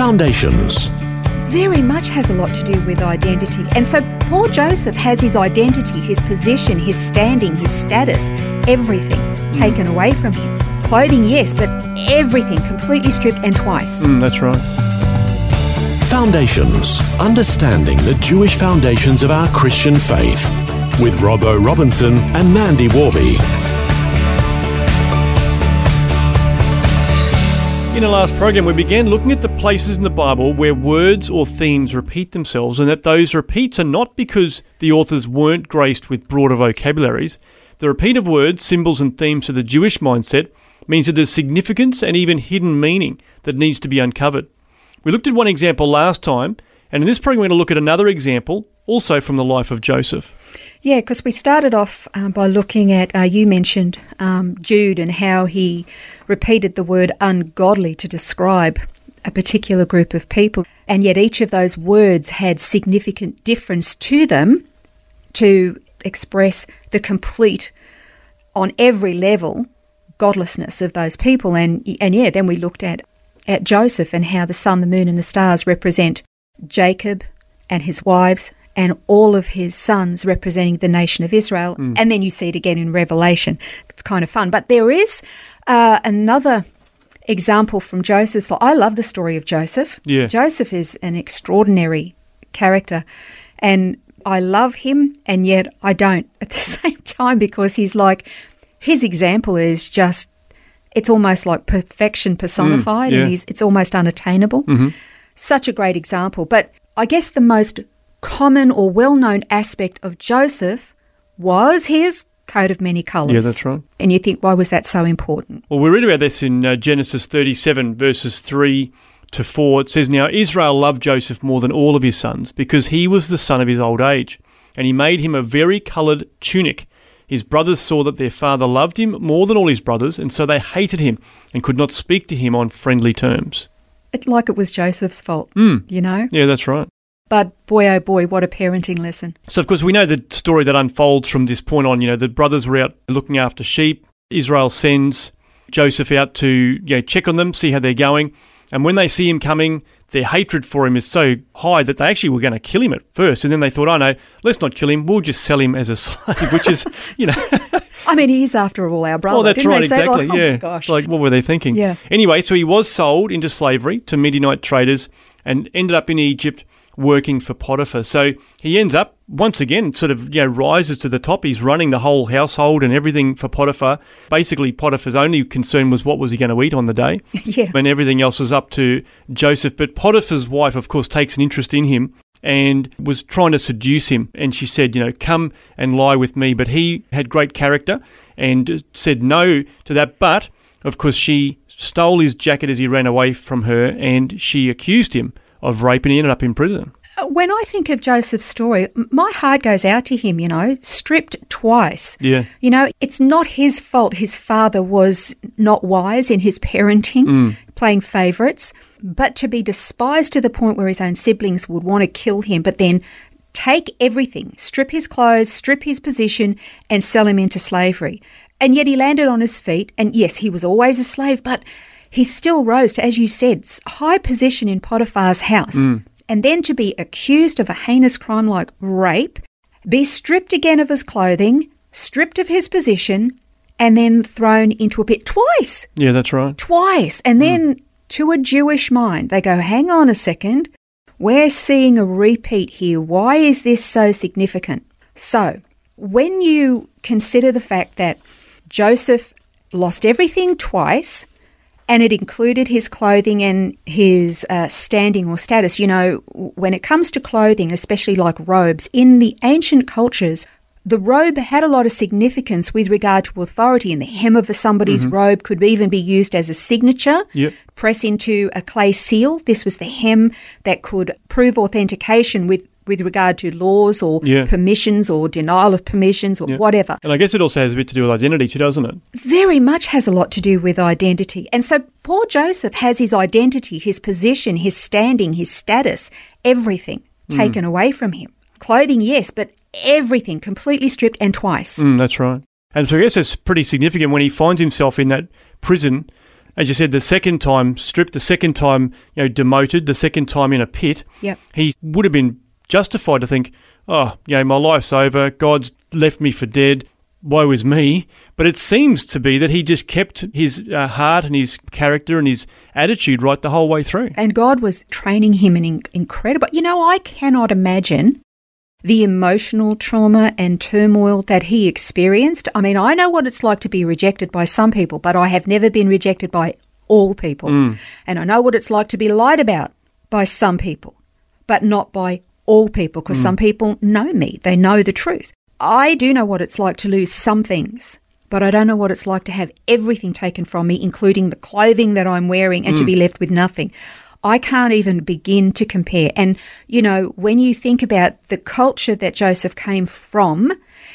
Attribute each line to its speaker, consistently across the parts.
Speaker 1: Foundations.
Speaker 2: very much has a lot to do with identity. And so poor Joseph has his identity, his position, his standing, his status, everything taken away from him. Clothing, yes, but everything completely stripped and twice.
Speaker 3: Mm, that's right.
Speaker 1: Foundations. Understanding the Jewish foundations of our Christian faith. With Robbo Robinson and Mandy Warby.
Speaker 3: In the last program, we began looking at the places in the Bible where words or themes repeat themselves, and that those repeats are not because the authors weren't graced with broader vocabularies. The repeat of words, symbols, and themes to the Jewish mindset means that there's significance and even hidden meaning that needs to be uncovered. We looked at one example last time, and in this program, we're going to look at another example, also from the life of Joseph.
Speaker 2: Yeah, because we started off um, by looking at, uh, you mentioned um, Jude and how he repeated the word ungodly to describe a particular group of people. And yet each of those words had significant difference to them to express the complete, on every level, godlessness of those people. And, and yeah, then we looked at, at Joseph and how the sun, the moon, and the stars represent Jacob and his wives and all of his sons representing the nation of Israel. Mm. And then you see it again in Revelation. It's kind of fun. But there is uh, another example from Joseph's life. I love the story of Joseph.
Speaker 3: Yeah.
Speaker 2: Joseph is an extraordinary character. And I love him, and yet I don't at the same time because he's like, his example is just, it's almost like perfection personified, mm,
Speaker 3: yeah.
Speaker 2: and he's, it's almost unattainable. Mm-hmm. Such a great example. But I guess the most common or well known aspect of Joseph was his coat of many colours.
Speaker 3: Yeah, that's right.
Speaker 2: And you think, why was that so important?
Speaker 3: Well, we read about this in uh, Genesis 37, verses 3 to 4. It says, Now Israel loved Joseph more than all of his sons, because he was the son of his old age, and he made him a very coloured tunic. His brothers saw that their father loved him more than all his brothers, and so they hated him and could not speak to him on friendly terms.
Speaker 2: It, like it was Joseph's fault,
Speaker 3: Mm.
Speaker 2: you know?
Speaker 3: Yeah, that's right.
Speaker 2: But boy, oh boy, what a parenting lesson.
Speaker 3: So, of course, we know the story that unfolds from this point on. You know, the brothers were out looking after sheep. Israel sends Joseph out to you know, check on them, see how they're going. And when they see him coming, their hatred for him is so high that they actually were going to kill him at first. And then they thought, oh no, let's not kill him. We'll just sell him as a slave, which is, you know,
Speaker 2: I mean, he is, after all, our brother.
Speaker 3: oh, that's
Speaker 2: didn't
Speaker 3: right,
Speaker 2: they
Speaker 3: exactly.
Speaker 2: Like, oh,
Speaker 3: yeah.
Speaker 2: gosh.
Speaker 3: Like, what were they thinking?
Speaker 2: Yeah.
Speaker 3: Anyway, so he was sold into slavery to Midianite traders and ended up in Egypt working for Potiphar. So he ends up once again sort of you know rises to the top. He's running the whole household and everything for Potiphar. Basically, Potiphar's only concern was what was he going to eat on the day,
Speaker 2: yeah.
Speaker 3: and everything else was up to Joseph. But Potiphar's wife, of course, takes an interest in him and was trying to seduce him. And she said, you know, come and lie with me. But he had great character and said no to that. But of course, she stole his jacket as he ran away from her, and she accused him of rape, and he ended up in prison.
Speaker 2: Uh, when I think of Joseph's story, my heart goes out to him, you know, stripped twice.
Speaker 3: Yeah.
Speaker 2: You know, it's not his fault his father was not wise in his parenting, mm. playing favourites, but to be despised to the point where his own siblings would want to kill him, but then take everything, strip his clothes, strip his position, and sell him into slavery. And yet he landed on his feet, and yes, he was always a slave, but he still rose to, as you said, high position in Potiphar's house. Mm. And then to be accused of a heinous crime like rape, be stripped again of his clothing, stripped of his position, and then thrown into a pit twice
Speaker 3: Yeah, that's right.
Speaker 2: twice. And mm. then to a Jewish mind, they go, hang on a second, we're seeing a repeat here. Why is this so significant? So, when you consider the fact that Joseph lost everything twice, and it included his clothing and his uh, standing or status. You know, when it comes to clothing, especially like robes, in the ancient cultures, the robe had a lot of significance with regard to authority, and the hem of somebody's robe could even be used as a signature.
Speaker 3: Yep.
Speaker 2: Press into a clay seal. This was the hem that could prove authentication with, with regard to laws or
Speaker 3: Yeah.
Speaker 2: permissions or denial of permissions or
Speaker 3: Yeah.
Speaker 2: whatever.
Speaker 3: And I guess it also has a bit to do with identity too, doesn't it?
Speaker 2: Very much has a lot to do with identity. And so poor Joseph has his identity, his position, his standing, his status, everything taken away from him. Clothing, yes, but everything completely stripped and twice.
Speaker 3: Mm, that's right. And so I guess it's pretty significant when he finds himself in that prison. As you said, the second time stripped, the second time you know demoted, the second time in a pit.
Speaker 2: Yep.
Speaker 3: He would have been justified to think, oh, you know, my life's over. God's left me for dead. Woe is me. But it seems to be that he just kept his uh, heart and his character and his attitude right the whole way through.
Speaker 2: And God was training him in in- incredible. You know, I cannot imagine the emotional trauma and turmoil that he experienced. I mean, I know what it's like to be rejected by some people, but I have never been rejected by all people. And I know what it's like to be lied about by some people, but not by all people, because some mm. people know me. They know the truth. I do know what it's like to lose some things. But I don't know what it's like to have everything taken from me, including the clothing that I'm wearing, and to be mm. left with nothing. I can't even begin to compare. And, you know, when you think about the culture that Joseph came from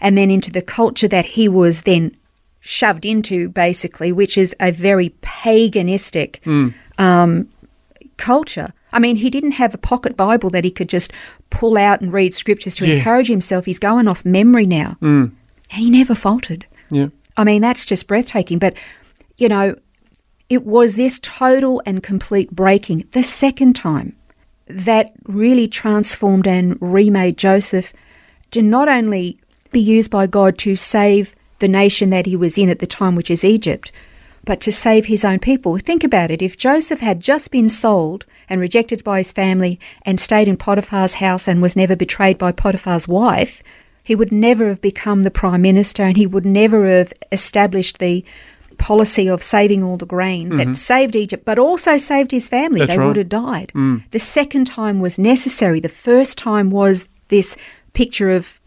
Speaker 2: and then into the culture that he was then shoved into, basically, which is a very paganistic mm. um, culture. I mean, he didn't have a pocket Bible that he could just pull out and read scriptures to
Speaker 3: Yeah.
Speaker 2: encourage himself. He's going off memory now. Mm. And he never faltered.
Speaker 3: Yeah.
Speaker 2: I mean, that's just breathtaking. But, you know, it was this total and complete breaking the second time that really transformed and remade Joseph to not only be used by God to save the nation that he was in at the time, which is Egypt, but to save his own people. Think about it. If Joseph had just been sold and rejected by his family and stayed in Potiphar's house and was never betrayed by Potiphar's wife, he would never have become the prime minister and he would never have established the policy of saving all the grain that mm-hmm. saved Egypt, but also saved his family.
Speaker 3: That's
Speaker 2: they
Speaker 3: right.
Speaker 2: would have died. Mm. The second time was necessary. The first time was this picture of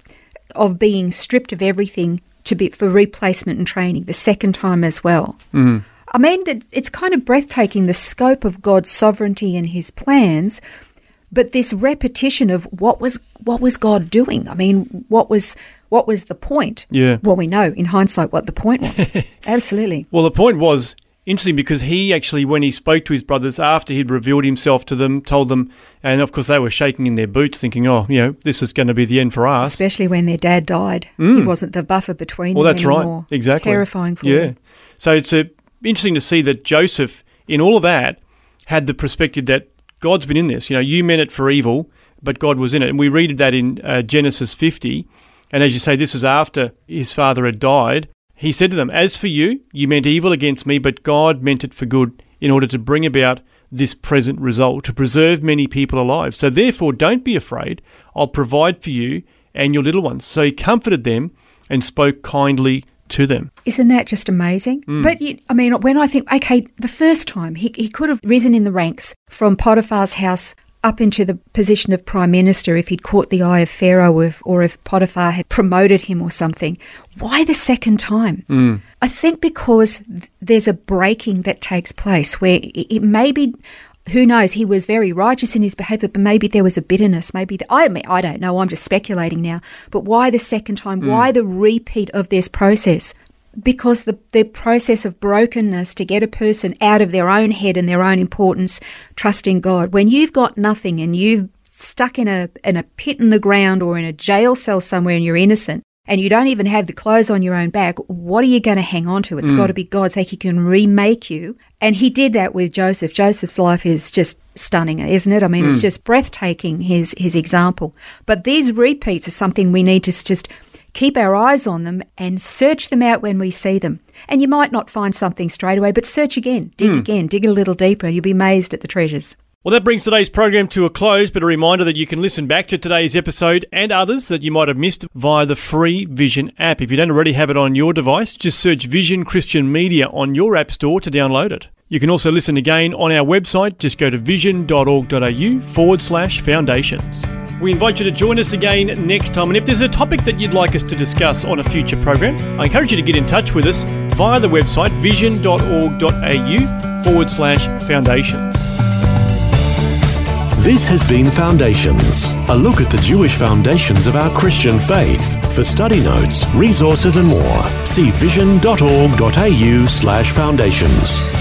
Speaker 2: of being stripped of everything to be for replacement and training. The second time as well. Mm-hmm. I mean, it's kind of breathtaking the scope of God's sovereignty and His plans, but this repetition of what was what was God doing? I mean, what was what was the point?
Speaker 3: Yeah.
Speaker 2: Well, we know in hindsight what the point was. Absolutely.
Speaker 3: Well, the point was interesting because he actually, when he spoke to his brothers after he'd revealed himself to them, told them, and of course they were shaking in their boots, thinking, "Oh, you know, this is going to be the end for us."
Speaker 2: Especially when their dad died, he wasn't the buffer between
Speaker 3: Mm. Well,
Speaker 2: them
Speaker 3: that's
Speaker 2: anymore.
Speaker 3: right. Exactly.
Speaker 2: Terrifying for
Speaker 3: yeah.
Speaker 2: them.
Speaker 3: So it's uh, interesting to see that Joseph, in all of that, had the perspective that God's been in this. You know, you meant it for evil, but God was in it. And we read that in uh, Genesis 50. And as you say, this is after his father had died. He said to them, As for you, you meant evil against me, but God meant it for good in order to bring about this present result, to preserve many people alive. So therefore, don't be afraid. I'll provide for you and your little ones. So he comforted them and spoke kindly to them.
Speaker 2: Isn't that just amazing?
Speaker 3: Mm.
Speaker 2: But you, I mean, when I think, okay, the first time he, he could have risen in the ranks from Potiphar's house up into the position of prime minister if he'd caught the eye of Pharaoh or if, or if Potiphar had promoted him or something. Why the second time?
Speaker 3: Mm.
Speaker 2: I think because there's a breaking that takes place where it, may be Who knows? He was very righteous in his behaviour, but maybe there was a bitterness. Maybe the, I mean, I don't know. I'm just speculating now. But why the second time? Why the repeat of this process? Because the, the process of brokenness to get a person out of their own head and their own importance, trusting God. When you've got nothing and you've stuck in a in a pit in the ground or in a jail cell somewhere and you're innocent and you don't even have the clothes on your own back, what are you going to hang on to? It's mm. got to be God so he can remake you. And he did that with Joseph. Joseph's life is just stunning, isn't it? I mean, it's mm. just breathtaking his his example. But these repeats are something we need to just keep our eyes on them and search them out when we see them. And you might not find something straight away, but search again, dig hmm. again, dig a little deeper, and you'll be amazed at the treasures.
Speaker 3: Well, that brings today's program to a close, but a reminder that you can listen back to today's episode and others that you might have missed via the free Vision app. If you don't already have it on your device, just search Vision Christian Media on your app store to download it. You can also listen again on our website. Just go to vision.org.au forward slash foundations. We invite you to join us again next time. And if there's a topic that you'd like us to discuss on a future program, I encourage you to get in touch with us via the website vision.org.au forward slash foundation.
Speaker 1: This has been Foundations, a look at the Jewish foundations of our Christian faith. For study notes, resources, and more, see vision.org.au slash foundations.